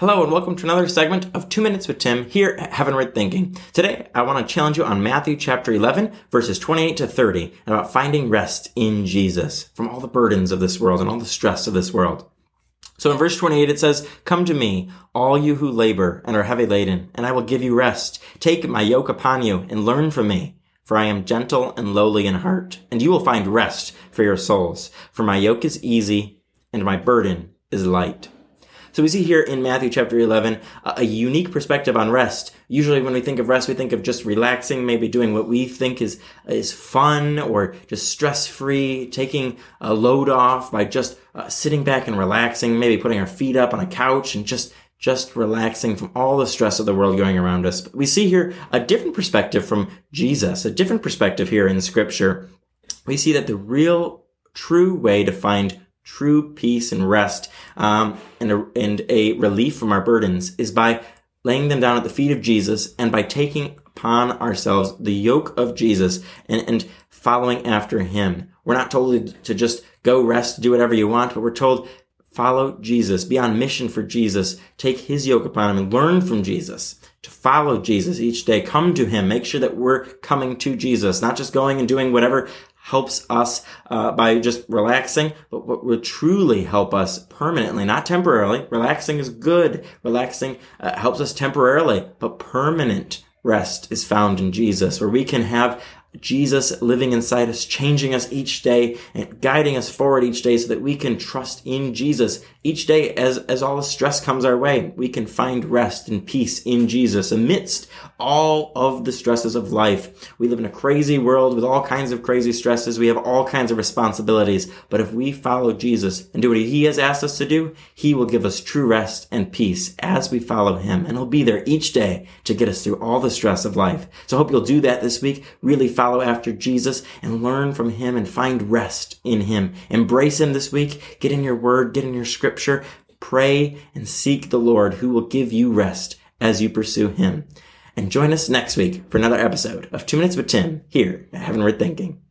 Hello and welcome to another segment of Two Minutes with Tim here at Heavenward Thinking. Today, I want to challenge you on Matthew chapter 11, verses 28 to 30, about finding rest in Jesus from all the burdens of this world and all the stress of this world. So in verse 28, it says, Come to me, all you who labor and are heavy laden, and I will give you rest. Take my yoke upon you and learn from me. For I am gentle and lowly in heart, and you will find rest for your souls. For my yoke is easy and my burden is light. So we see here in Matthew chapter 11 a, unique perspective on rest. Usually when we think of rest, we think of just relaxing, maybe doing what we think is, is fun or just stress free, taking a load off by just uh, sitting back and relaxing, maybe putting our feet up on a couch and just just relaxing from all the stress of the world going around us. But we see here a different perspective from Jesus, a different perspective here in scripture. We see that the real true way to find true peace and rest um, and, a, and a relief from our burdens is by laying them down at the feet of Jesus and by taking upon ourselves the yoke of Jesus and, and following after him. We're not told to just go rest, do whatever you want, but we're told follow Jesus, be on mission for Jesus, take his yoke upon him and learn from Jesus to follow Jesus each day. Come to him. Make sure that we're coming to Jesus, not just going and doing whatever helps us uh, by just relaxing, but what will truly help us permanently, not temporarily. Relaxing is good. Relaxing uh, helps us temporarily, but permanent rest is found in Jesus, where we can have Jesus living inside us, changing us each day and guiding us forward each day so that we can trust in Jesus each day as, as all the stress comes our way. We can find rest and peace in Jesus amidst all of the stresses of life. We live in a crazy world with all kinds of crazy stresses. We have all kinds of responsibilities. But if we follow Jesus and do what he has asked us to do, he will give us true rest and peace as we follow him. And he'll be there each day to get us through all the stress of life. So I hope you'll do that this week. Really follow follow after Jesus and learn from him and find rest in him. Embrace him this week. Get in your word, get in your scripture, pray and seek the Lord who will give you rest as you pursue him. And join us next week for another episode of Two Minutes with Tim here at Heavenward Thinking.